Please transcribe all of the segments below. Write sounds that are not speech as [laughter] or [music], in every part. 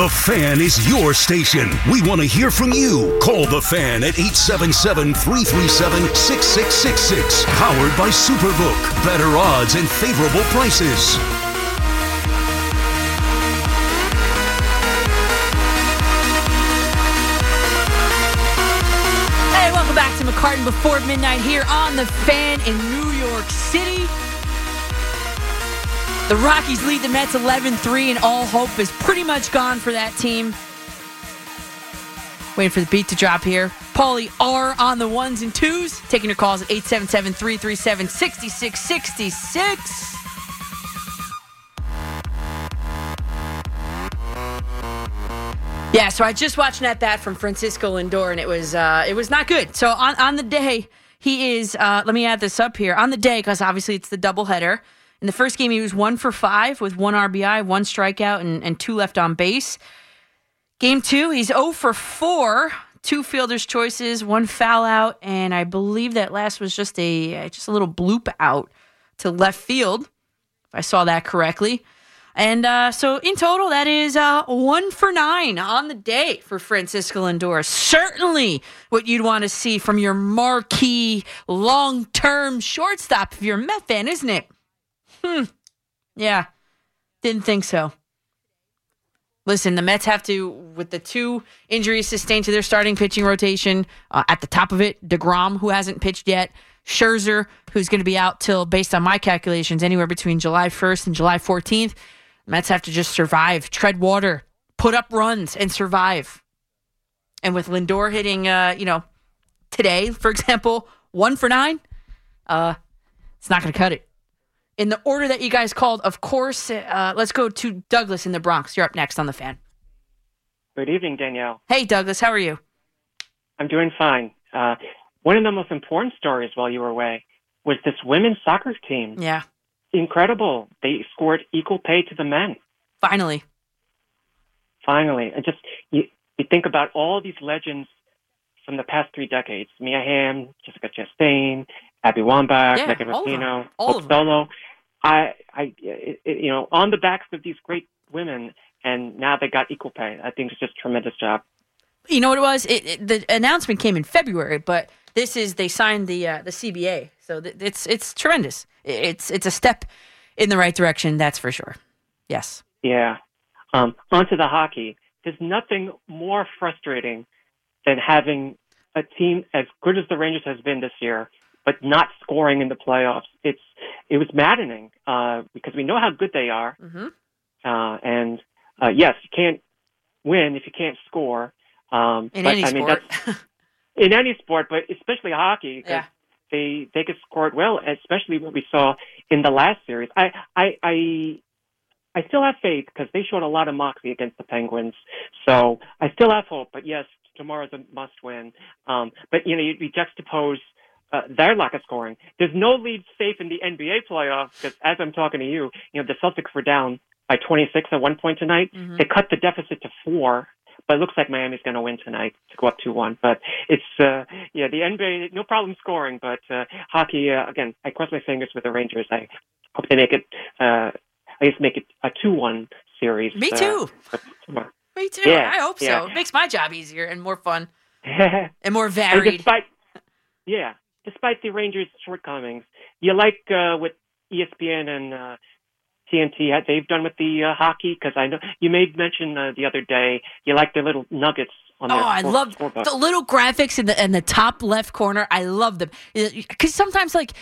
The Fan is your station. We want to hear from you. Call The Fan at 877 337 6666. Powered by Superbook. Better odds and favorable prices. Hey, welcome back to McCartan Before Midnight here on The Fan in New York City. The Rockies lead the Mets 11 3, and all hope is pretty much gone for that team. Waiting for the beat to drop here. Paulie R on the ones and twos. Taking your calls at 877 337 6666. Yeah, so I just watched that bat from Francisco Lindor, and it was uh, it was not good. So on on the day he is, uh, let me add this up here. On the day, because obviously it's the doubleheader. In the first game, he was one for five with one RBI, one strikeout, and, and two left on base. Game two, he's 0 for four, two fielders' choices, one foul out, and I believe that last was just a just a little bloop out to left field, if I saw that correctly. And uh, so in total, that is uh, one for nine on the day for Francisco Lindor. Certainly what you'd want to see from your marquee long term shortstop if you're a Met fan, isn't it? Hmm. Yeah. Didn't think so. Listen, the Mets have to, with the two injuries sustained to their starting pitching rotation, uh, at the top of it, DeGrom, who hasn't pitched yet, Scherzer, who's going to be out till, based on my calculations, anywhere between July 1st and July 14th. Mets have to just survive, tread water, put up runs, and survive. And with Lindor hitting, uh, you know, today, for example, one for nine, uh, it's not going to cut it. In the order that you guys called, of course, uh, let's go to Douglas in the Bronx. You're up next on the fan. Good evening, Danielle. Hey, Douglas, how are you? I'm doing fine. Uh, one of the most important stories while you were away was this women's soccer team. Yeah, Incredible. They scored equal pay to the men. finally. Finally. And just, you, you think about all these legends from the past three decades. Mia Hamm, Jessica Chastain, Abby Wambach, Yeah, Megan. Rapinoe, Hope. Solo. I, I, it, you know, on the backs of these great women, and now they got equal pay. I think it's just a tremendous job. You know what it was? It, it, the announcement came in February, but this is they signed the uh, the CBA, so th- it's it's tremendous. It's it's a step in the right direction, that's for sure. Yes. Yeah. Um, onto the hockey. There's nothing more frustrating than having a team as good as the Rangers has been this year, but not scoring in the playoffs. It's it was maddening uh, because we know how good they are, Mm-hmm. uh, and uh, yes, you can't win if you can't score. Um, In but, any I mean, sport. that's [laughs] in any sport, but especially hockey. Yeah. They they could score it well, especially what we saw in the last series. I I I, I still have faith because they showed a lot of moxie against the Penguins. So I still have hope. But yes, tomorrow's a must win. Um, but you know, you, you juxtapose uh, their lack of scoring. There's no lead safe in the NBA playoffs because as I'm talking to you, you know, the Celtics were down by 26 at one point tonight. Mhm. They cut the deficit to four. But it looks like Miami's going to win tonight to go up 2-1. But it's, uh, yeah, the NBA, no problem scoring, but, uh, hockey, uh, again, I cross my fingers with the Rangers. I hope they make it, uh, I guess make it a 2-1 series. Me uh, too. tomorrow. Me too. Yeah, I hope so. It makes my job easier and more fun and [laughs] and more varied. despite, yeah, despite the Rangers' shortcomings, you like, uh, what ESPN and, uh, TNT they've done with the uh, hockey because I know you made mention uh, the other day you like the little nuggets on Oh, their I love the little graphics in the in the top left corner. I love them because sometimes like.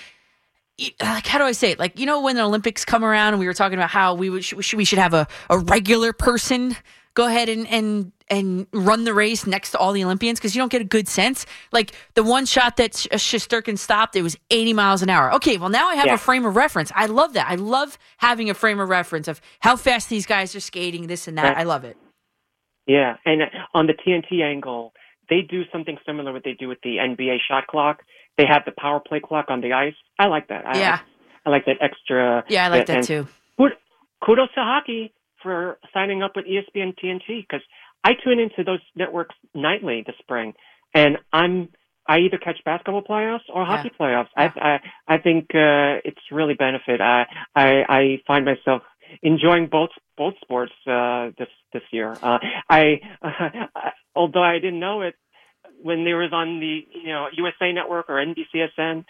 Like how do I say it? Like you know when the Olympics come around and we were talking about how we would we should, we should have a, a regular person go ahead and and and run the race next to all the Olympians because you don't get a good sense. Like the one shot that Sh- Shesterkin stopped, it was 80 miles an hour. Okay, well now I have Yeah. a frame of reference. I love that. I love having a frame of reference of how fast these guys are skating, this and that. Right. I love it. Yeah, and uh, on the TNT angle, they do something similar what they do with the NBA shot clock. They have the power play clock on the ice. I like that. I, Yeah. I like that extra. Yeah, I like that and too. kud- Kudos to hockey for signing up with ESPN TNT because I tune into those networks nightly this spring, and I'm I either catch basketball playoffs or Yeah. hockey playoffs. I I I think uh, it's really benefit. I I I find myself enjoying both both sports uh, this this year. Uh, I, [laughs] uh, although I didn't know it when they was on the you know USA Network or NBCSN,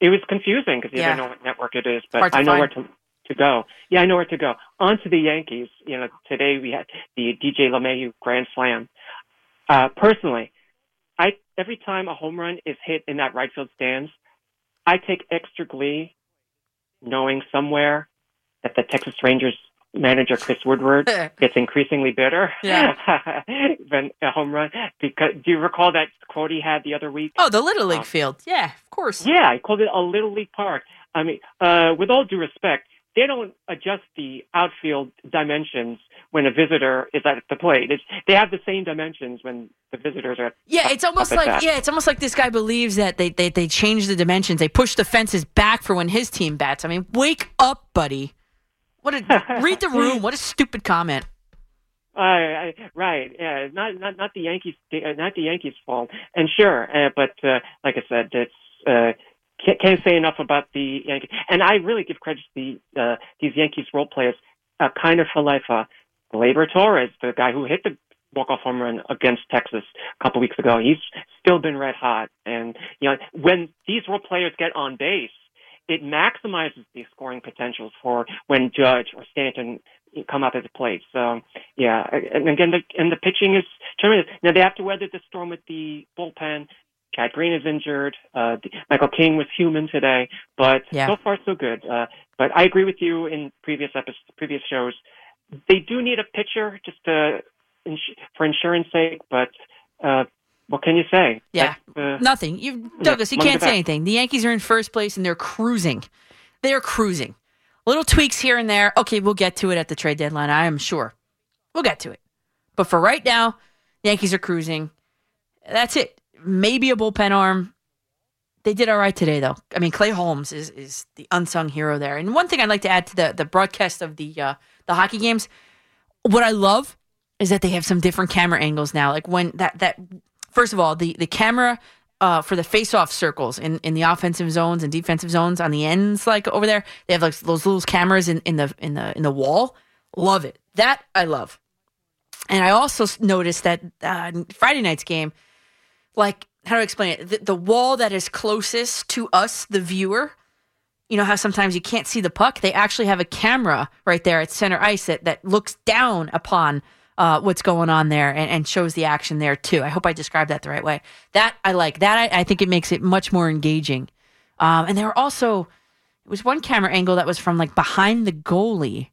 it was confusing because you Yeah. didn't know what network it is. But I know find. where to to go. Yeah, I know where to go. On to the Yankees. You know, today we had the DJ LeMahieu Grand Slam. Uh, personally, I every time a home run is hit in that right field stands, I take extra glee knowing somewhere that the Texas Rangers manager Chris Woodward [laughs] gets increasingly bitter Yeah. [laughs] when a home run. Because do you recall that quote he had the other week? Oh, the Little League Oh. field. Yeah, of course. Yeah, I called it a little league park. I mean, uh, with all due respect, they don't adjust the outfield dimensions when a visitor is at the plate. It's, they have the same dimensions when the visitors are. Yeah, up- it's almost like yeah, it's almost like this guy believes that they they they change the dimensions. They push the fences back for when his team bats. I mean, wake up, buddy. What a [laughs] read the room. What a stupid comment. I, right, yeah, not not not the Yankees, uh, not the Yankees' fault. And sure, uh, but uh, like I said, it's uh, can't, can't say enough about the Yankees. And I really give credit to the uh, these Yankees role players. Uh, kind of for life, uh, Gleyber Torres, the guy who hit the walk-off home run against Texas a couple weeks ago, he's still been red hot. And you know, when these role players get on base, it maximizes the scoring potentials for when Judge or Stanton come up at the plate. So yeah, and again, the, and the pitching is tremendous. Now they have to weather the storm with the bullpen. Chad Green is injured. Uh, Michael King was human today, but Yeah. so far so good. Uh, but I agree with you in previous episodes, previous shows. They do need a pitcher just to, ins- for insurance sake, but uh, what can you say? Yeah. Uh, Nothing. You Douglas, you can't say best. anything. The Yankees are in first place and they're cruising. They're cruising. Little tweaks here and there. Okay, we'll get to it at the trade deadline. I am sure. We'll get to it. But for right now, Yankees are cruising. That's it. Maybe a bullpen arm. They did all right today, though. I mean, Clay Holmes is is the unsung hero there. And one thing I'd like to add to the the broadcast of the uh, the hockey games, what I love is that they have some different camera angles now. Like when that that first of all, the the camera uh, for the face-off circles in, in the offensive zones and defensive zones on the ends, like over there, they have like those little cameras in, in the in the in the wall. Love it. That I love. And I also noticed that uh, Friday night's game, like how do I explain it? The, the wall that is closest to us, the viewer, you know how sometimes you can't see the puck. They actually have a camera right there at center ice that that looks down upon uh, what's going on there and, and shows the action there too. I hope I described that the right way. That I like. That I, I think it makes it much more engaging. Um, and there were also it was one camera angle that was from like behind the goalie,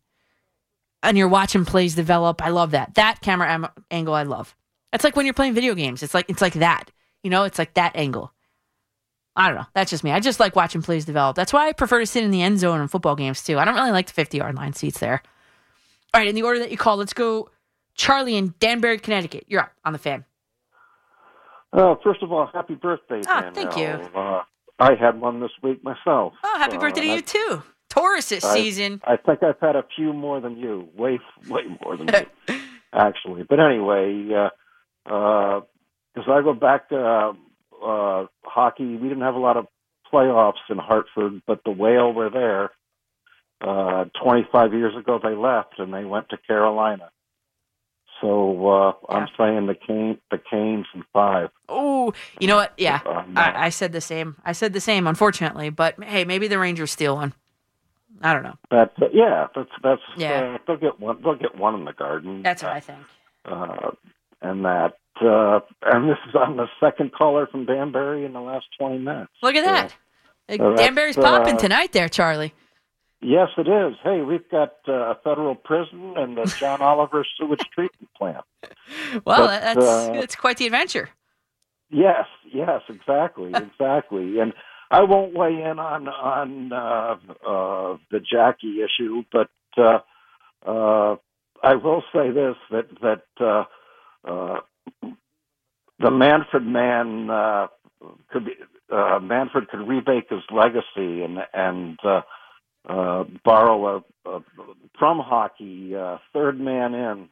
and you're watching plays develop. I love that. That camera am- angle I love. That's like when you're playing video games. It's like it's like that. You know, it's like that angle. I don't know. That's just me. I just like watching plays develop. That's why I prefer to sit in the end zone in football games too. I don't really like the 50 yard line seats there. All right, in the order that you call, let's go Charlie in Danbury, Connecticut. You're up on the fan. Uh, first of all, happy birthday, Danielle. thank you. Uh, I had one this week myself. Oh, happy Uh, birthday to and you too. Taurus this I- season. I, I think I've had a few more than you, way, way more than you, [laughs] actually. But anyway, because uh, I go back to uh, uh, hockey, we didn't have a lot of playoffs in Hartford, but the Whale were there. Uh, 25 years ago, they left and they went to Carolina. So uh, I'm saying the Cane, the Canes in five. Oh, you know what? Yeah, Um, I, I said the same. I said the same, unfortunately. But hey, maybe the Rangers steal one. I don't know. That uh, yeah, that's that's Yeah. uh, they'll get one. They'll get one in the garden. That's what I think. Uh, and that uh, and this is I'm the second caller from Danbury in the last twenty minutes. Look at that. so that's, Danbury's popping uh, tonight, there, Charlie. Yes, it is. Hey, we've got uh, a federal prison and the John Oliver sewage [laughs] treatment plant. Well, but, that's uh, that's quite the adventure. Yes, yes, exactly, [laughs] exactly. And I won't weigh in on on uh, uh, the Jackie issue, but uh, uh, I will say this: that that uh, the Manfred man uh, could be uh, Manfred could remake his legacy and and uh, uh, borrow a, a from hockey uh, third man in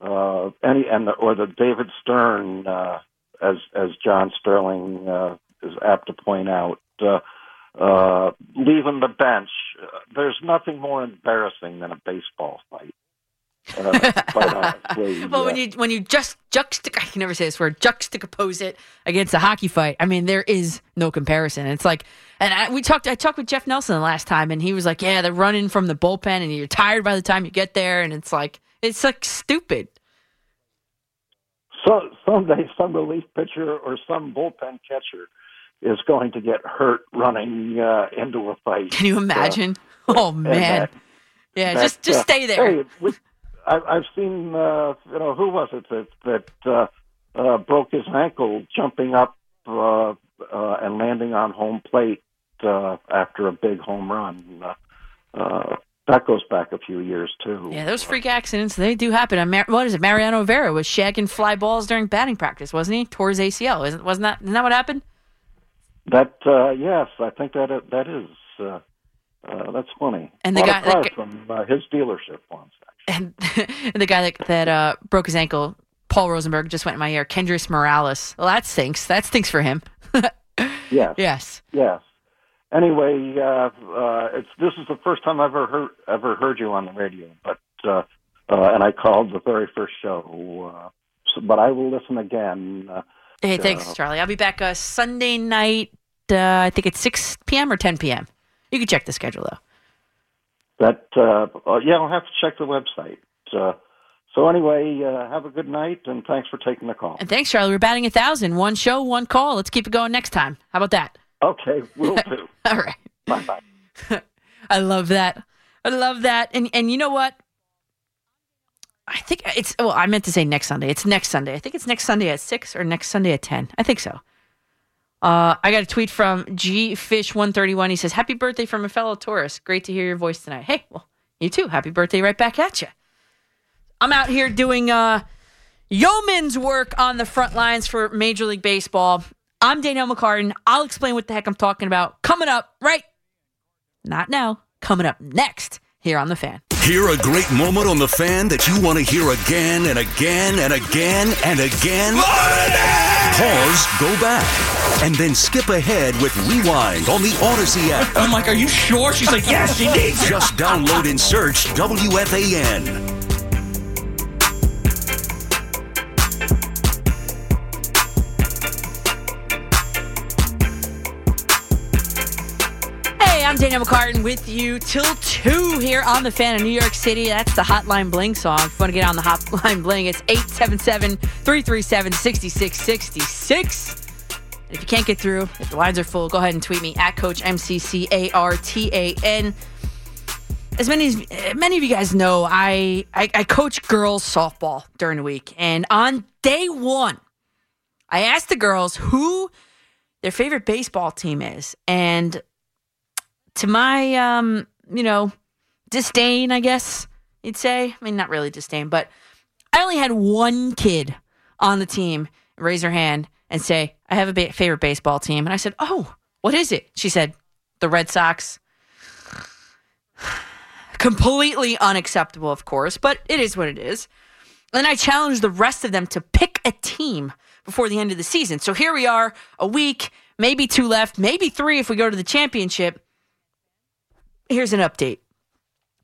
uh, any and the, or the David Stern uh, as as John Sterling uh, is apt to point out. Uh, uh, leaving the bench. There's nothing more embarrassing than a baseball fight. Uh, [laughs] well, when you when you just juxtap I can never say this word juxtapose it against a hockey fight. I mean, there is no comparison. It's like, and I, we talked. I talked with Jeff Nelson the last time, and he was like, "Yeah, they're running from the bullpen, and you're tired by the time you get there, and it's like it's like stupid." so someday some relief pitcher or some bullpen catcher is going to get hurt running uh, into a fight. Can you imagine? oh man, that- yeah, that, just just uh, stay there. Hey, we, I, I've seen, uh, you know, who was it that that uh, uh, broke his ankle jumping up uh, uh, and landing on home plate uh, after a big home run? Uh, uh, that goes back a few years too. Yeah, those freak accidents, they do happen. Mar- what is it? Mariano Rivera was shagging fly balls during batting practice, wasn't he? Tore his ACL. Isn't, wasn't that, isn't that what happened? That uh, yes, I think that that is uh, uh, that's funny. And the Bought a guy- the guy- from uh, his dealership once. And, [laughs] the guy that, that uh, broke his ankle, Paul Rosenberg, just went in my ear. Kendrys Morales. Well, that stinks. That stinks for him. [laughs] Yes, yes. yes. Anyway, uh, uh, it's this is the first time I've ever heard ever heard you on the radio, but uh, uh, and I called the very first show. Uh, so, but I will listen again. Uh, Hey, thanks, Charlie. I'll be back uh, Sunday night. Uh, I think it's 6 p.m. or 10 p.m. You can check the schedule, though. That uh, uh, yeah, I'll have to check the website. Uh, so anyway, uh, have a good night and thanks for taking the call. And thanks, Charlie. We're batting a 1,000. One show, one call. Let's keep it going next time. How about that? Okay, we'll [laughs] do. All right. bye bye. [laughs] I love that. I love that. And and you know what? I think it's well, I meant to say next Sunday. It's next Sunday. I think it's next Sunday at six or next Sunday at ten. I think so. Uh, I got a tweet from G Fish one thirty one. He says, "Happy birthday from a fellow tourist. Great to hear your voice tonight. Hey, well, you too. Happy birthday right back at you. I'm out here doing uh, yeoman's work on the front lines for Major League Baseball. I'm Danielle McCartan. I'll explain what the heck I'm talking about coming up right not now. Coming up next here on The Fan. Hear a great moment on the fan that you want to hear again and again and again and again? Pause, go back, and then skip ahead with Rewind on the Odyssey app. I'm like, are you sure? She's like, yes, she needs it. Just download and search WFAN. I'm Danielle McCartan with you till 2 here on The Fan in New York City. That's the Hotline Bling song. If you want to get on the Hotline Bling, it's 877 337 6666. If you can't get through, if the lines are full, go ahead and tweet me at Coach MCCARTAN. As many as many of you guys know, I, I I coach girls softball during the week, and on day one, I asked the girls who their favorite baseball team is, and to my um, you know, disdain, I guess you'd say. I mean, not really disdain, but I only had one kid on the team raise her hand and say, "I have a ba- favorite baseball team," and I said, "Oh, what is it?" She said, "The Red Sox." [sighs] Completely unacceptable, of course, but it is what it is. And I challenged the rest of them to pick a team before the end of the season. So here we are, a week, maybe two left, maybe three if we go to the championship. Here's an update.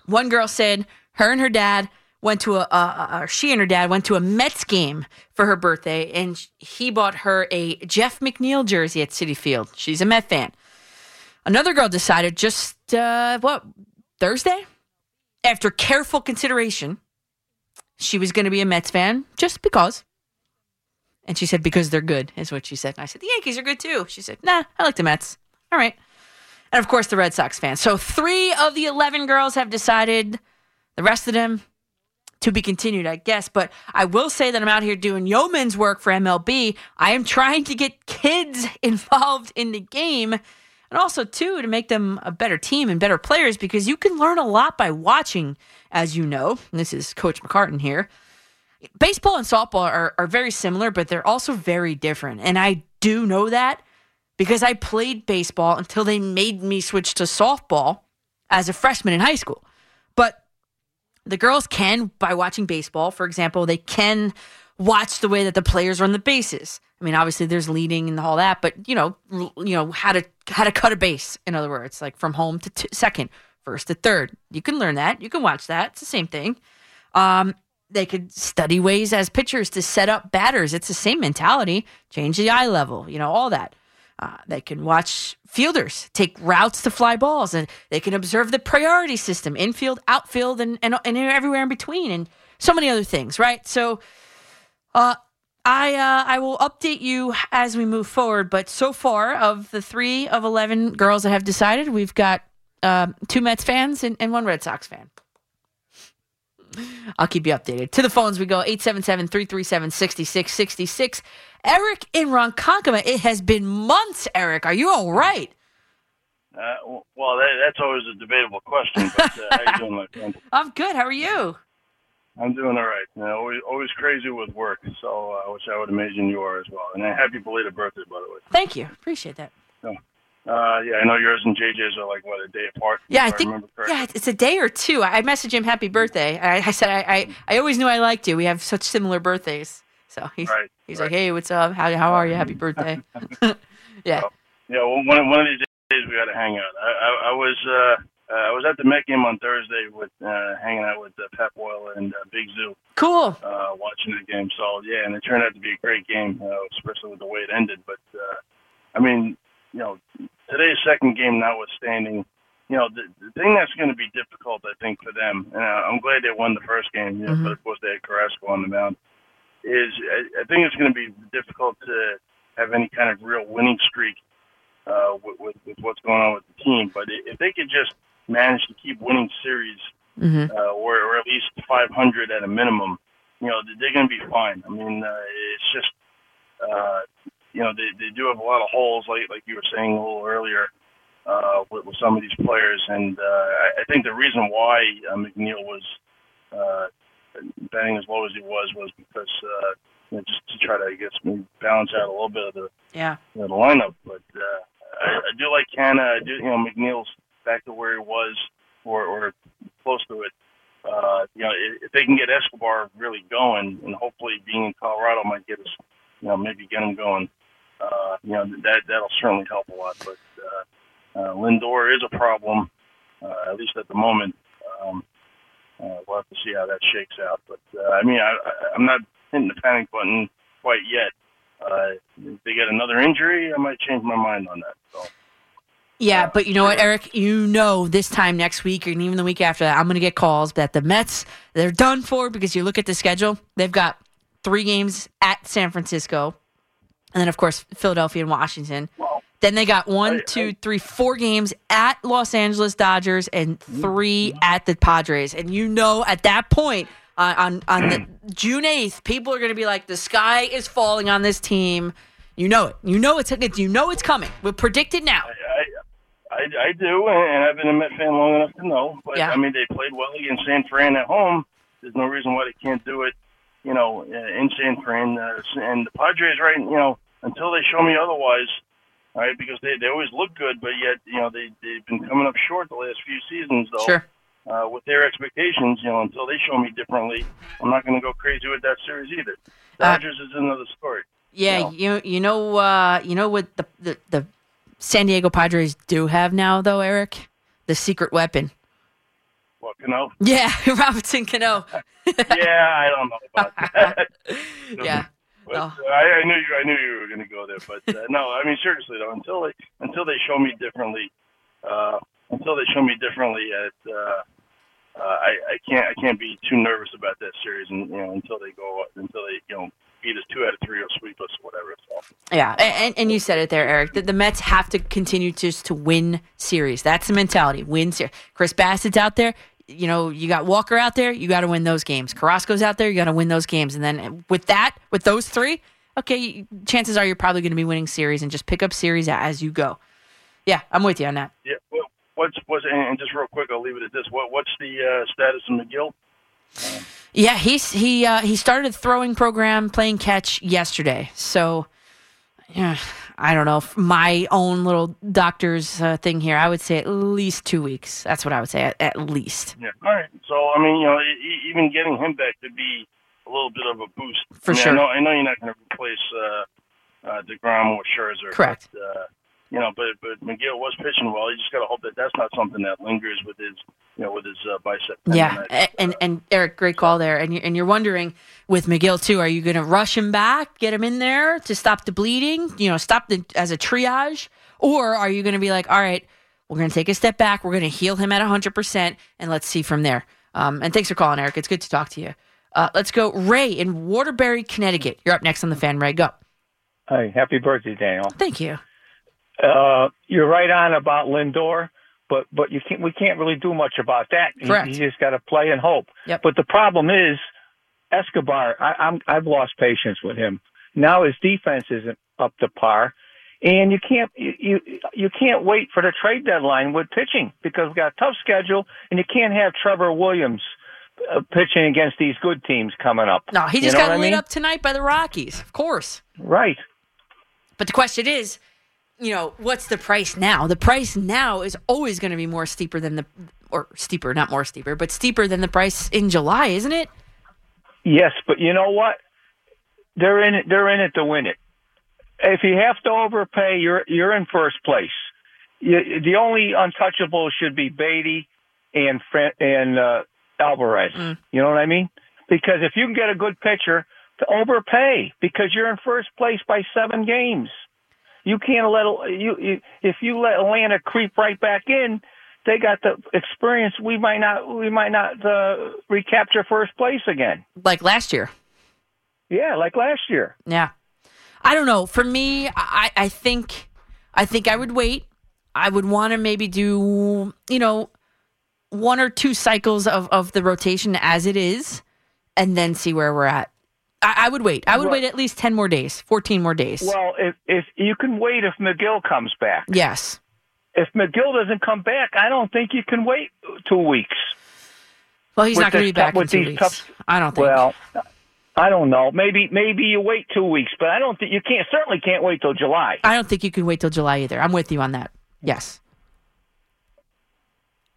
One girl said her and her dad went to a, uh, she and her dad went to a Mets game for her birthday, and he bought her a Jeff McNeil jersey at Citi Field. She's a Met fan. Another girl decided just uh, what Thursday, after careful consideration, she was going to be a Mets fan just because. And she said, because they're good, is what she said. And I said, the Yankees are good too. She said, nah, I like the Mets. All right. And of course, the Red Sox fans. So three of the 11 girls have decided, the rest of them to be continued, I guess. But I will say that I'm out here doing yeoman's work for MLB. I am trying to get kids [laughs] involved in the game and also too to make them a better team and better players because you can learn a lot by watching as you know and this is coach mccartan here baseball and softball are, are very similar but they're also very different and i do know that because i played baseball until they made me switch to softball as a freshman in high school but the girls can by watching baseball for example they can watch the way that the players run the bases. I mean, obviously there's leading and all that, but you know, you know how to how to cut a base. In other words, like from home to t- second, first to third. You can learn that. You can watch that. It's the same thing. Um, they could study ways as pitchers to set up batters. It's the same mentality. Change the eye level. You know all that. Uh, they can watch fielders take routes to fly balls, and they can observe the priority system, infield, outfield, and and, and everywhere in between, and so many other things. Right. So, uh, I uh, I will update you as we move forward. But so far, of the three of eleven girls that have decided, we've got um, two Mets fans and, and one Red Sox fan. I'll keep you updated. To the phones we go 877 337 6666. Eric in Ronkonkoma. It has been months, Eric. Are you all right? Uh, well, that, that's always a debatable question. But uh, how you doing, my friend? [laughs] I'm good. How are you? I'm doing all right. You know, always, always crazy with work, so uh, which I would imagine you are as well. And happy belated birthday, by the way. Thank you. Appreciate that. Uh, yeah, I know yours and JJ's are like what a day apart. Yeah, I think correctly. yeah, it's- it's a day or two. I messaged him happy birthday. I, I said I, I I always knew I liked you. We have such similar birthdays. So [laughs] he's Right, he's right. like, hey, what's up? How how are you? Happy birthday. [laughs] [laughs] yeah. Yeah, well, one of, one of these days we got to hang out. I, I, I was uh, uh, I was at the Met game on Thursday with uh, hanging out with uh, Pep Boyle and uh, Big Zoo, Cool. uh, watching the game. So yeah, and it turned out to be a great game, uh, especially with the way it ended. But uh, I mean, you know, today's second game notwithstanding, you know, the, the thing that's going to be difficult, I think, for them, and uh, I'm glad they won the first game, you know, Mhm. but of course they had Carrasco on the mound, is I, I think it's going to be difficult to have any kind of real winning streak uh, with, with, with what's going on with the team. But if they could just manage to keep winning series, hmm uh, or, or at least 500 at a minimum, you know, they're going to be fine. I mean, uh, it's just, uh, you know, they, they do have a lot of holes, like like you were saying a little earlier, uh, with, with some of these players. And uh, I, I think the reason why uh, McNeil was uh, batting as low as he was was because uh, you know, just to try to, I guess, maybe balance out a little bit of the Yeah. you know, the lineup. But uh, I, I do like Canha. I do, you know, McNeil's back to where he was, or or close to it. Uh, you know, if, if they can get Escobar really going, and hopefully being in Colorado might get us, you know, maybe get him going. Uh, you know, that that'll certainly help a lot. But uh, uh, Lindor is a problem, uh, at least at the moment. Uh, we'll have to see how that shakes out. But uh, I mean, I, I, I'm not hitting the panic button quite yet. Uh, if they get another injury, I might change my mind on that. So. Yeah, but you know what, Eric? You know this time next week and even the week after that, I'm going to get calls that the Mets, they're done for because you look at the schedule. They've got three games at San Francisco, and then, of course, Philadelphia and Washington. Then they got one, I- two, three, four games at Los Angeles Dodgers and three at the Padres. And you know, at that point, uh, on on the [clears throat] June eighth, people are going to be like, "The sky is falling on this team." You know it. You know it's you know it's coming. We predict it now. I, I, I do, and I've been a Met fan long enough to know. But Yeah. I mean, they played well against San Fran at home. There's no reason why they can't do it, you know, in San Fran. Uh, and the Padres, right? You know, until they show me otherwise, right? Because they they always look good, but yet you know they they've been coming up short the last few seasons, though. Sure. Uh, with their expectations, you know, until they show me differently, I'm not going to go crazy with that series either. Uh, Dodgers is another story. Yeah, No. you you know uh, you know what the, the the San Diego Padres do have now though, Eric? The secret weapon. Well, Cano. Yeah, [laughs] Robinson Cano. [laughs] yeah, I don't know about [laughs] that. yeah. But, Oh. uh, I, I knew you. I knew you were going to go there, but uh, no. I mean, seriously though, until they until they show me differently, uh, until they show me differently, at uh, uh, I, I can't I can't be too nervous about that series, and you know, until they go until they you know beat us two out of three or sweep us, or whatever. So Yeah, and, and you said it there, Eric. That the Mets have to continue just to win series. That's the mentality. Win series. Chris Bassitt's out there. You know, you got Walker out there. You got to win those games. Carrasco's out there. You got to win those games. And then with that, with those three, okay, chances are you're probably going to be winning series and just pick up series as you go. Yeah, I'm with you on that. yeah. Well, what's what's and just real quick, I'll leave it at this. What what's the uh, status of Megill? Yeah, he's he uh, he started throwing program playing catch yesterday. So, yeah, I don't know. My own little doctor's uh, thing here. I would say at least two weeks. That's what I would say at, at least. Yeah. All right. So I mean, you know, e- even getting him back to be a little bit of a boost. For I mean, sure. I know, I know you're not going to replace uh, uh, Degrom or Scherzer. Correct. But, uh, you know, but but Megill was pitching well. You just got to hope that that's not something that lingers with his, you know, with his uh, bicep. Yeah, tendonitis. a- and and Eric, great call there. And you're, and you're wondering with Megill too, are you going to rush him back, get him in there to stop the bleeding? You know, stop the as a triage, or are you going to be like, all right, we're going to take a step back, we're going to heal him at 100, percent and let's see from there. Um, and thanks for calling, Eric. It's good to talk to you. Uh, let's go, Ray in Waterbury, Connecticut. You're up next on the Fan Ray. Go. Hey, happy birthday, Daniel. Thank you. Uh, you're right on about Lindor, but but you can't we can't really do much about that. You- Correct. You, just got to play and hope. Yep. But the problem is Escobar. I, I'm I've lost patience with him. Now his defense isn't up to par, and you can't you you, you can't wait for the trade deadline with pitching because we've got a tough schedule, and you can't have Trevor Williams. Uh, pitching against these good teams coming up. No, he You just know got what I lit mean? up tonight by the Rockies, of course. Right. But the question is, you know, what's the price now? The price now is always going to be more steeper than the, or steeper, not more steeper, but steeper than the price in July, isn't it? Yes, but you know what? They're in it. They're in it to win it. If you have to overpay, you're you're in first place. You, the only untouchable should be Baty and and uh, Alvarez. You know what I mean? Because if you can get a good pitcher, to overpay because you're in first place by seven games. You can't let you, you if you let Atlanta creep right back in. They got the experience. We might not. We might not uh, recapture first place again. Like last year. Yeah, like last year. Yeah. I don't know. For me, I, I think, I think I would wait. I would want to maybe do, you know, one or two cycles of, of the rotation as it is, and then see where we're at. I, I would wait. I would wait at least ten more days, fourteen more days. Well, if if you can wait if Megill comes back. yes. If Megill doesn't come back, I don't think you can wait two weeks. Well, he's not going to be back tough- in two these weeks. tough- I don't think. Well, I don't know. Maybe maybe you wait two weeks, but I don't think you can't. Certainly can't wait till July. I don't think you can wait till July either. I'm with you on that. Yes.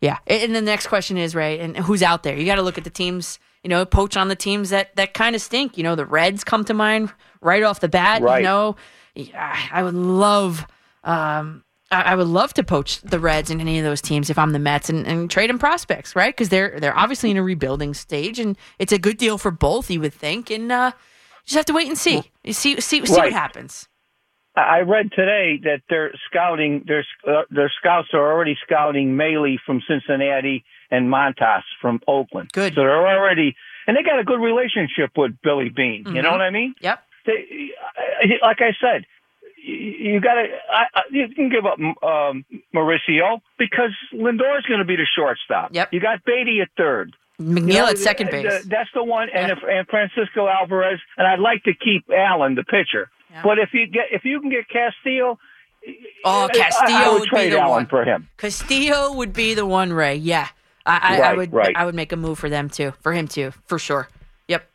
Yeah. And the next question is, right, and who's out there? You got to look at the teams, you know, poach on the teams that, that kind of stink. You know, the Reds come to mind right off the bat. Right. You know, I would love, um, I would love to poach the Reds in any of those teams if I'm the Mets and, and trade them prospects, right? Because they're they're obviously in a rebuilding stage, and it's a good deal for both, you would think. And uh, you just have to wait and see, You see, see, see what happens. I I read today that they're scouting. Their uh, their scouts are already scouting Mahle from Cincinnati and Montas from Oakland. Good. So they're already, and they got a good relationship with Billy Beane. You know Mhm. what I mean? Yep. they, like I said, you, got to. You can give up um, Mauricio because Lindor is going to be the shortstop. Yep. You got Baty at third. McNeil You know, at second base. That's the one, and Yeah. if, and Francisco Alvarez, and I'd like to keep Allan, the pitcher. Yeah. But if you get if you can get Castillo, Oh, Castillo I, would would be the Allen one. for him. Castillo would be the one, Ray. Yeah, I, I, I would. right. I would make a move for them too, for him too, for sure. Yep.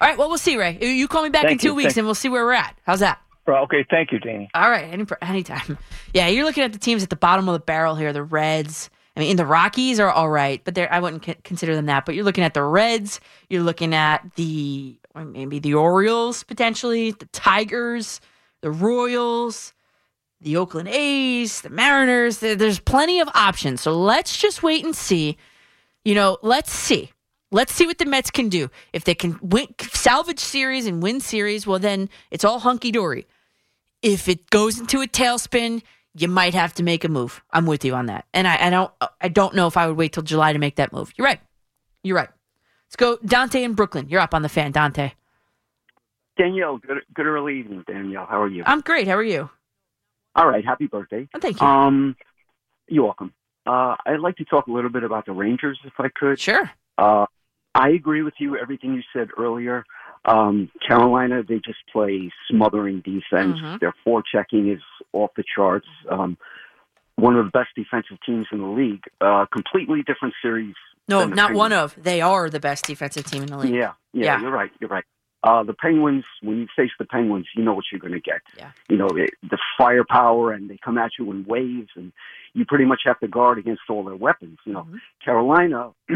All right. Well, we'll see, Ray. You call me back Thank in two you. weeks, Thank- and we'll see where we're at. How's that? Okay, thank you, Danny. All right. Any anytime. [laughs] Yeah, you're looking at the teams at the bottom of the barrel here. The Reds. I mean, in the Rockies are all right, but I wouldn't consider them that. But you're looking at the Reds. You're looking at the maybe the Orioles potentially, the Tigers, the Royals, the Oakland A's, the Mariners. There's plenty of options. So let's just wait and see. You know, let's see. Let's see what the Mets can do. If they can win, salvage series and win series, well, then it's all hunky dory. If it goes into a tailspin, you might have to make a move. I'm with you on that. And I, I don't I don't know if I would wait till July to make that move. You're right. You're right. Let's go Dante in Brooklyn. You're up on the fan, Dante. Danielle, good, good early evening, Danielle. How are you? I'm great. How are you? All right, happy birthday. Oh, thank you. Um, you're welcome. Uh, I'd like to talk a little bit about the Rangers, if I could. sure. Uh, I agree with you, everything you said earlier. Um, Carolina, they just play smothering defense. Mhm. Their forechecking is off the charts. Um, one of the best defensive teams in the league. Uh, completely different series. No, not one of. They are the best defensive team in the league. Yeah, yeah, Yeah. you're right. You're right. Uh, the Penguins, when you face the Penguins, you know what you're going to get. Yeah. You know, it, the firepower, and they come at you in waves, and you pretty much have to guard against all their weapons. You know, Mhm. Carolina, [clears throat]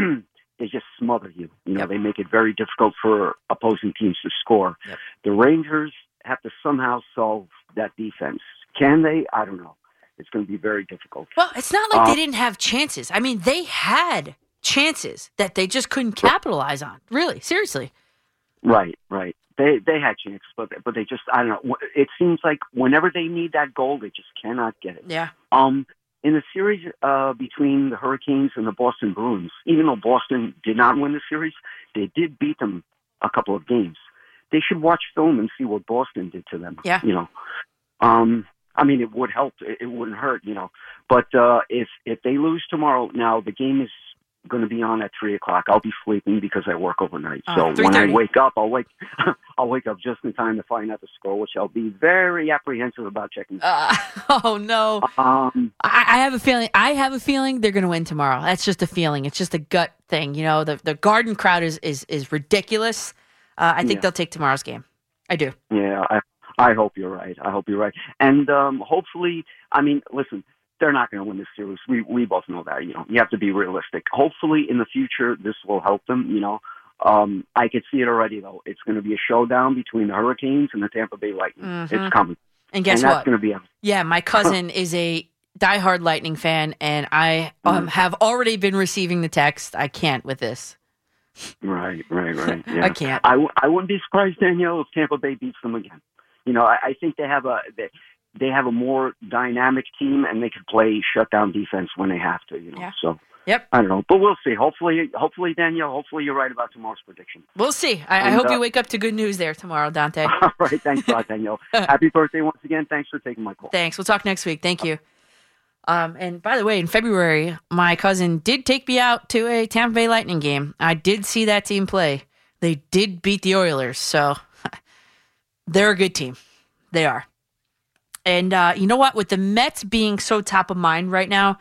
they just smother you. You know, Yep. they make it very difficult for opposing teams to score. Yep. The Rangers have to somehow solve that defense. Can they? I don't know. It's going to be very difficult. Well, it's not like Uh, they didn't have chances. I mean, they had chances that they just couldn't capitalize on. Really, seriously. Right, right. They they had chances, but but they just I don't know. It seems like whenever they need that goal, they just cannot get it. Yeah. Um, in the series uh, between the Hurricanes and the Boston Bruins, even though Boston did not win the series, they did beat them a couple of games. They should watch film and see what Boston did to them. Yeah. You know, um, I mean, it would help. It, it wouldn't hurt. You know, but uh, if if they lose tomorrow, now the game is going to be on at three o'clock. I'll be sleeping because I work overnight. Oh, so when I wake up, I'll wake [laughs] I'll wake up just in time to find out the score, which I'll be very apprehensive about checking. Uh, [laughs] oh no. Um, I, I have a feeling. I have a feeling they're going to win tomorrow. That's just a feeling. It's just a gut thing. You know, the the Garden crowd is is is ridiculous. Uh, I think Yeah. they'll take tomorrow's game. I do. Yeah, I I hope you're right. I hope you're right. And um hopefully, I mean, listen, they're not going to win this series. We we both know that. You know, you have to be realistic. Hopefully, in the future, this will help them. You know, um, I could see it already though. It's going to be a showdown between the Hurricanes and the Tampa Bay Lightning. Mhm. It's coming, And guess and that's what? going to be a Yeah, my cousin is a diehard Lightning fan, and I Mm. um, have already been receiving the text. I can't with this. right, right, right. [laughs] Yeah. I can't. I, w- I wouldn't be surprised, Danielle, if Tampa Bay beats them again. You know, I, I think they have a they, they have a more dynamic team, and they could play shutdown defense when they have to. You know, Yeah. so Yep. I don't know, but we'll see. Hopefully, hopefully, Daniel. hopefully you're right about tomorrow's prediction. We'll see. I, I hope uh, you wake up to good news there tomorrow, Dante. [laughs] All right, thanks a lot, Danielle. [laughs] Happy birthday once again. Thanks for taking my call. Thanks. We'll talk next week. Thank you. Um, and by the way, in February, my cousin did take me out to a Tampa Bay Lightning game. I did see that team play. They did beat the Oilers, so [laughs] they're a good team. They are. And uh, you know what? With the Mets being so top of mind right now,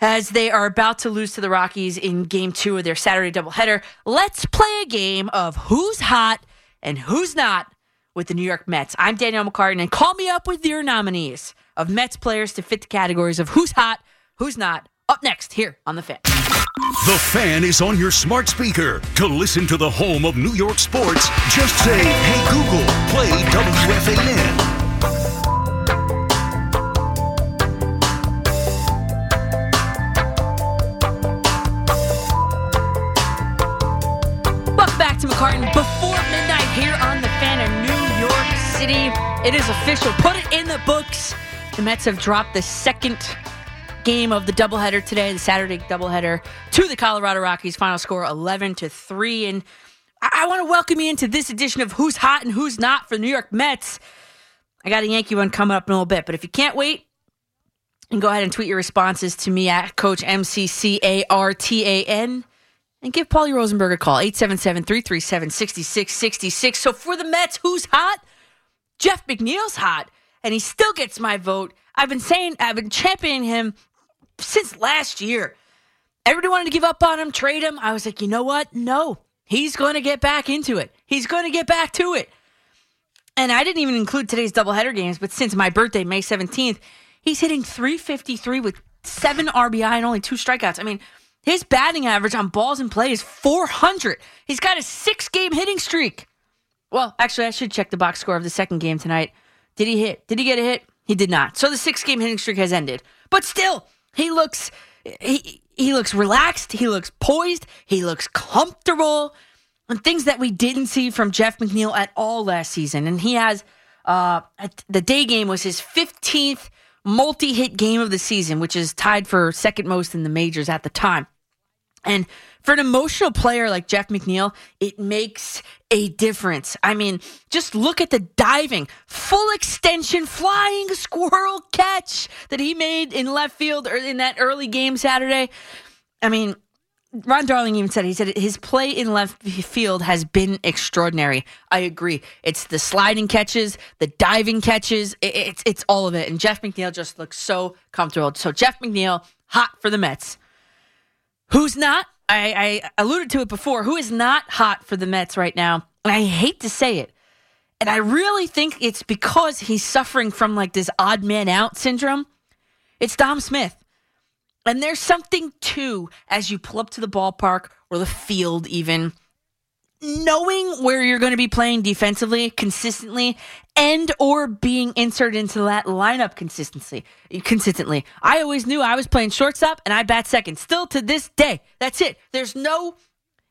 as they are about to lose to the Rockies in game two of their Saturday doubleheader, let's play a game of who's hot and who's not with the New York Mets. I'm Danielle McCartan, and call me up with your nominees of Mets players to fit the categories of who's hot, who's not. Up next, here on The Fan. The fan is on your smart speaker. To listen to the home of New York sports, just say, Hey Google, play WFAN. It is official. Put it in the books. The Mets have dropped the second game of the doubleheader today, the Saturday doubleheader, to the Colorado Rockies. Final score 11 to 3. And I, I want to welcome you into this edition of Who's Hot and Who's Not for the New York Mets. I got a Yankee one coming up in a little bit, but if you can't wait, and go ahead and tweet your responses to me at Coach MCCARTAN. And give Paulie Rosenberg a call, 877-337-6666. So for the Mets, who's hot? Jeff McNeil's hot, and he still gets my vote. I've been saying, I've been championing him since last year. Everybody wanted to give up on him, trade him. I was like, you know what? No, he's going to get back into it. He's going to get back to it. And I didn't even include today's doubleheader games, but since my birthday, May 17th, he's hitting 353 with seven RBI and only two strikeouts. I mean, his batting average on balls in play is 400. He's got a six game hitting streak. Well, actually, I should check the box score of the second game tonight. Did he hit? Did he get a hit? He did not. So the six game hitting streak has ended. But still, he looks he he looks relaxed, he looks poised, he looks comfortable. And things that we didn't see from Jeff McNeil at all last season. And he has uh the day game was his 15th multi-hit game of the season, which is tied for second most in the majors at the time. And for an emotional player like Jeff McNeil, it makes a difference. I mean, just look at the diving, full extension, flying [laughs] squirrel catch that he made in left field in that early game Saturday. I mean, Ron Darling even said he said his play in left field has been extraordinary. I agree. It's the sliding catches, the diving catches. It's it's all of it. And Jeff McNeil just looks so comfortable. So Jeff McNeil, hot for the Mets. Who's not? I, I alluded to it before. Who is not hot for the Mets right now? And I hate to say it. And I really think it's because he's suffering from like this odd man out syndrome. It's Dom Smith. And there's something too as you pull up to the ballpark or the field, even knowing where you're going to be playing defensively consistently and or being inserted into that lineup consistency consistently. I always knew I was playing shortstop and I bat second. Still to this day. That's it. There's no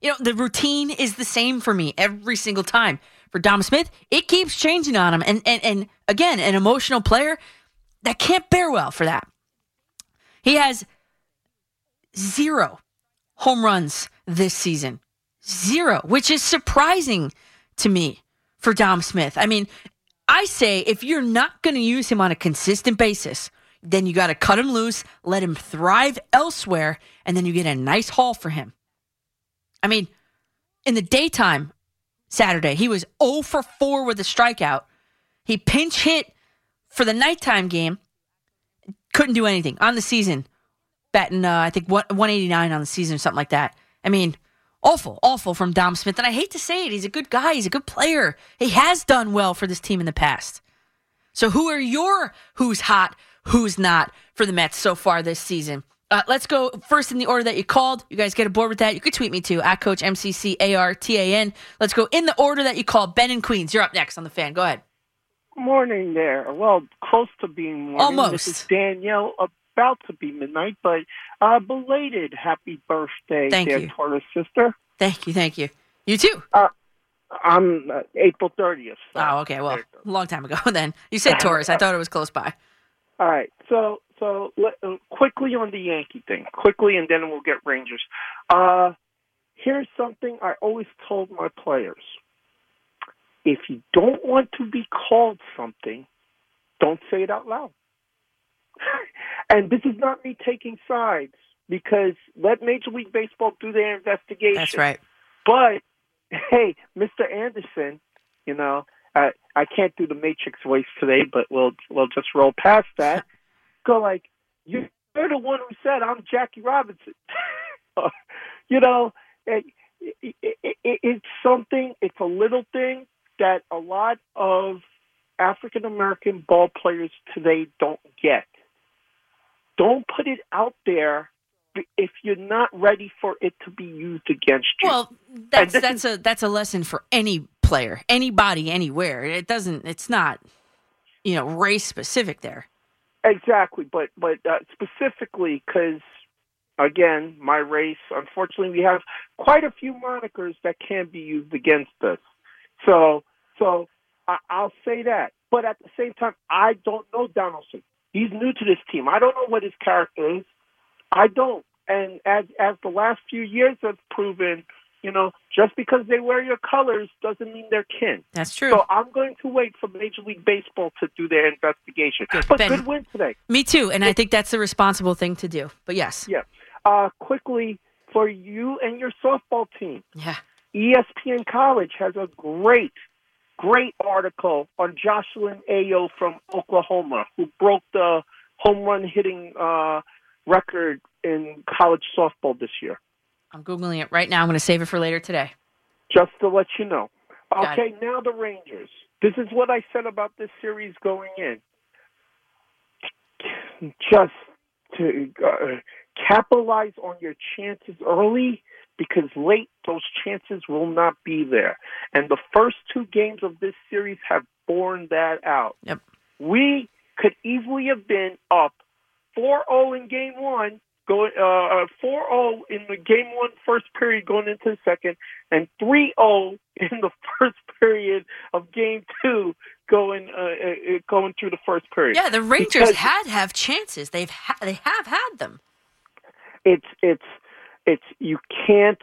you know, the routine is the same for me every single time. For Dom Smith, it keeps changing on him. And and and again, an emotional player that can't bear well for that. He has zero home runs this season. Zero, which is surprising to me for Dom Smith. I mean, I say if you're not going to use him on a consistent basis, then you got to cut him loose, let him thrive elsewhere, and then you get a nice haul for him. I mean, in the daytime Saturday, he was 0 for 4 with a strikeout. He pinch hit for the nighttime game, couldn't do anything on the season, batting, uh, I think, 189 on the season or something like that. I mean, awful, awful from Dom Smith. And I hate to say it, he's a good guy. He's a good player. He has done well for this team in the past. So, who are your who's hot, who's not for the Mets so far this season? Uh, let's go first in the order that you called. You guys get aboard with that. You could tweet me too at Coach MCCARTAN. Let's go in the order that you called. Ben and Queens, you're up next on the fan. Go ahead. Morning there. Well, close to being morning. Almost. This is Danielle, about to be midnight, but uh, belated happy birthday, Thank dear you. Taurus sister. Thank you, thank you. You too. Uh, I'm uh, April 30th. so- Oh, okay. Well, a long time ago [laughs] then. You said [laughs] Taurus. I thought it was close by. All right. So, so let, uh, quickly on the Yankee thing, quickly, and then we'll get Rangers. Uh, here's something I always told my players: if you don't want to be called something, don't say it out loud. [laughs] and this is not me taking sides because let Major League Baseball do their investigation. That's right. But hey, Mr. Anderson, you know, I I can't do the Matrix voice today, but we'll we'll just roll past that. [laughs] Go like you're the one who said I'm Jackie Robinson. [laughs] you know, it, it, it, it, it's something. It's a little thing that a lot of African American ball players today don't get. Don't put it out there if you're not ready for it to be used against you. Well, that's that's a that's a lesson for any player, anybody, anywhere. It doesn't. It's not, you know, race specific there. Exactly, but but uh, specifically because again, my race. Unfortunately, we have quite a few monikers that can be used against us. So so I, I'll say that. But at the same time, I don't know Donaldson. He's new to this team. I don't know what his character is. I don't. And as as the last few years have proven, you know, just because they wear your colors doesn't mean they're kin. That's true. So I'm going to wait for Major League Baseball to do their investigation. But Ben. good win today. Me too, and I think that's the responsible thing to do. But yes, Yeah. Uh, quickly for you and your softball team, yeah, ESPN College has a great, great article on Jocelyn Alo from Oklahoma, who broke the home run hitting uh, record in college softball this year. I'm googling it right now. I'm going to save it for later today. Just to let you know. Got Okay, now the Rangers. This is what I said about this series going in. Just to uh, capitalize on your chances early because late those chances will not be there. And the first two games of this series have borne that out. Yep. We could easily have been up 4-0 in game one, going uh, 4-0 in the game one first period going into the second, and 3-0 [laughs] in the first period of game two going uh, uh, going through the first period. Yeah, the Rangers Because- had have chances. They've ha- they have had them. it's it's it's you can't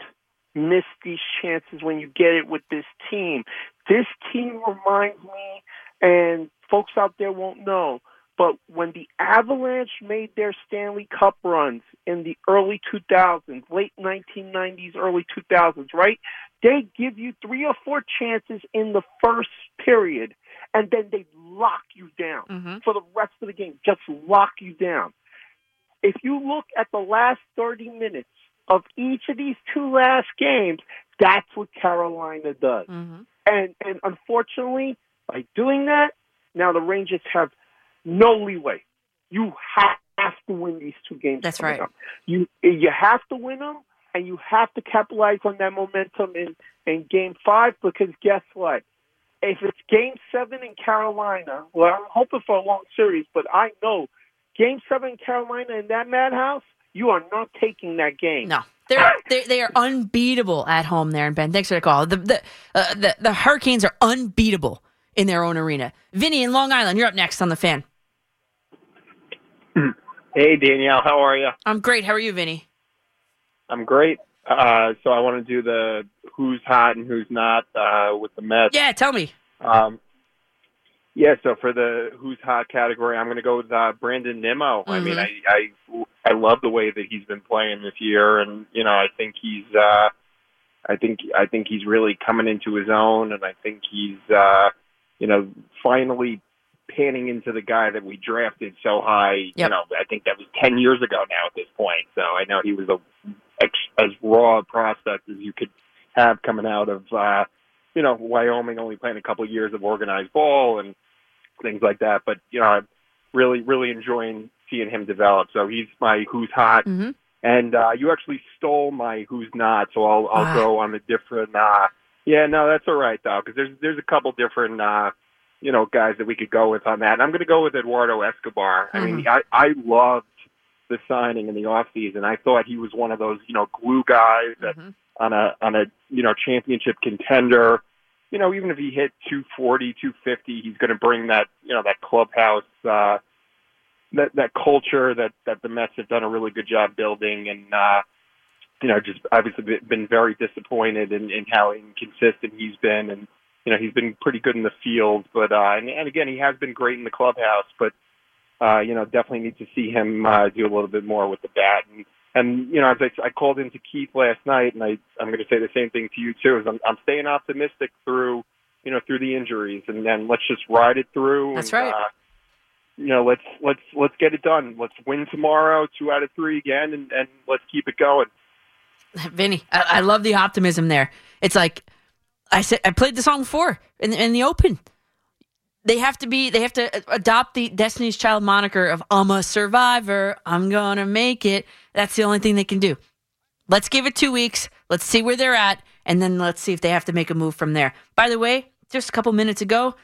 miss these chances when you get it with this team. This team reminds me, and folks out there won't know, but when the Avalanche made their Stanley Cup runs in the early 2000s, late 1990s, early 2000s, right? They give you three or four chances in the first period, and then they lock you down Mhm. for the rest of the game. Just lock you down if you look at the last 30 minutes of each of these two last games, that's what Carolina does. Mm-hmm. And and unfortunately, by doing that, now the Rangers have no leeway. You have to win these two games. That's right. up. You you have to win them, and you have to capitalize on that momentum in in Game Five. Because guess what? If it's Game Seven in Carolina, well, I'm hoping for a long series, but I know Game Seven in Carolina in that madhouse, you are not taking that game. No. They're, [laughs] they they are unbeatable at home there in Ben. Thanks for the call. The the, uh, the the Hurricanes are unbeatable in their own arena. Vinny in Long Island, you're up next on the fan. [clears throat] Hey Danielle, how are you? I'm great. How are you, Vinny? I'm great. Uh, so I want to do the who's hot and who's not uh, with the Mets. Yeah, tell me. Um, yeah. So for the who's hot category, I'm going to go with uh, Brandon Nimmo. I mean, I, Mm-hmm. I I love the way that he's been playing this year, and you know, I think he's uh, I think I think he's really coming into his own, and I think he's uh, you know finally panning into the guy that we drafted so high. You know, I think that was ten years ago now at this point. So I know he was a as raw a prospect as you could have coming out of uh, you know Wyoming, only playing a couple of years of organized ball and things like that. But you know, I'm really really enjoying seeing him develop. So he's my who's hot. Mm-hmm. And uh, you actually stole my who's not, so I'll I'll Ah. go on the different. Uh, yeah, no, that's all right though, because there's there's a couple different uh, you know guys that we could go with on that. And I'm going to go with Eduardo Escobar. I mean, I I loved the signing in the off season. I thought he was one of those you know glue guys that on a on a you know championship contender. You know, even if he hit 240, 250, he's going to bring that you know that clubhouse. Uh, that that culture that that the Mets have done a really good job building, and uh, you know, just obviously been very disappointed in, in how inconsistent he's been, and you know, he's been pretty good in the field, but uh, and, and again, he has been great in the clubhouse, but uh, you know, definitely need to see him uh, do a little bit more with the bat, and and you know, as I, I called into Keith last night, and I I'm going to say the same thing to you too, is I'm I'm staying optimistic through you know through the injuries, and then let's just ride it through. That's and, right. Uh, you know, let's let's let's get it done. Let's win tomorrow, two out of three again, and, and let's keep it going. [laughs] Vinny, I, I love the optimism there. It's like I said, I played the song before in, in the open. They have to be, they have to adopt the Destiny's Child moniker of "I'm a survivor, I'm gonna make it." That's the only thing they can do. Let's give it two weeks. Let's see where they're at, and then let's see if they have to make a move from there. By the way, just a couple minutes ago,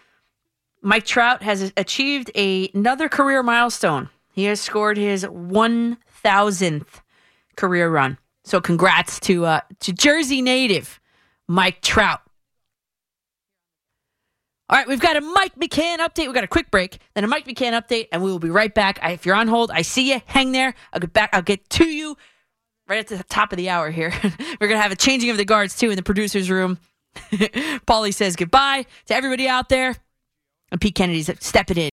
Mike Trout has achieved a, another career milestone. He has scored his 1,000th career run. So congrats to uh, to Jersey native Mike Trout. All right, we've got a Mike McCann update. We've got a quick break, then a Mike McCann update, and we will be right back. I, if you're on hold, I see you. Hang there. I'll get back. I'll get to you right at the top of the hour here. [laughs] We're gonna have a changing of the guards too in the producers' room. [laughs] Paulie says goodbye to everybody out there, and Pete Kennedy's stepping in.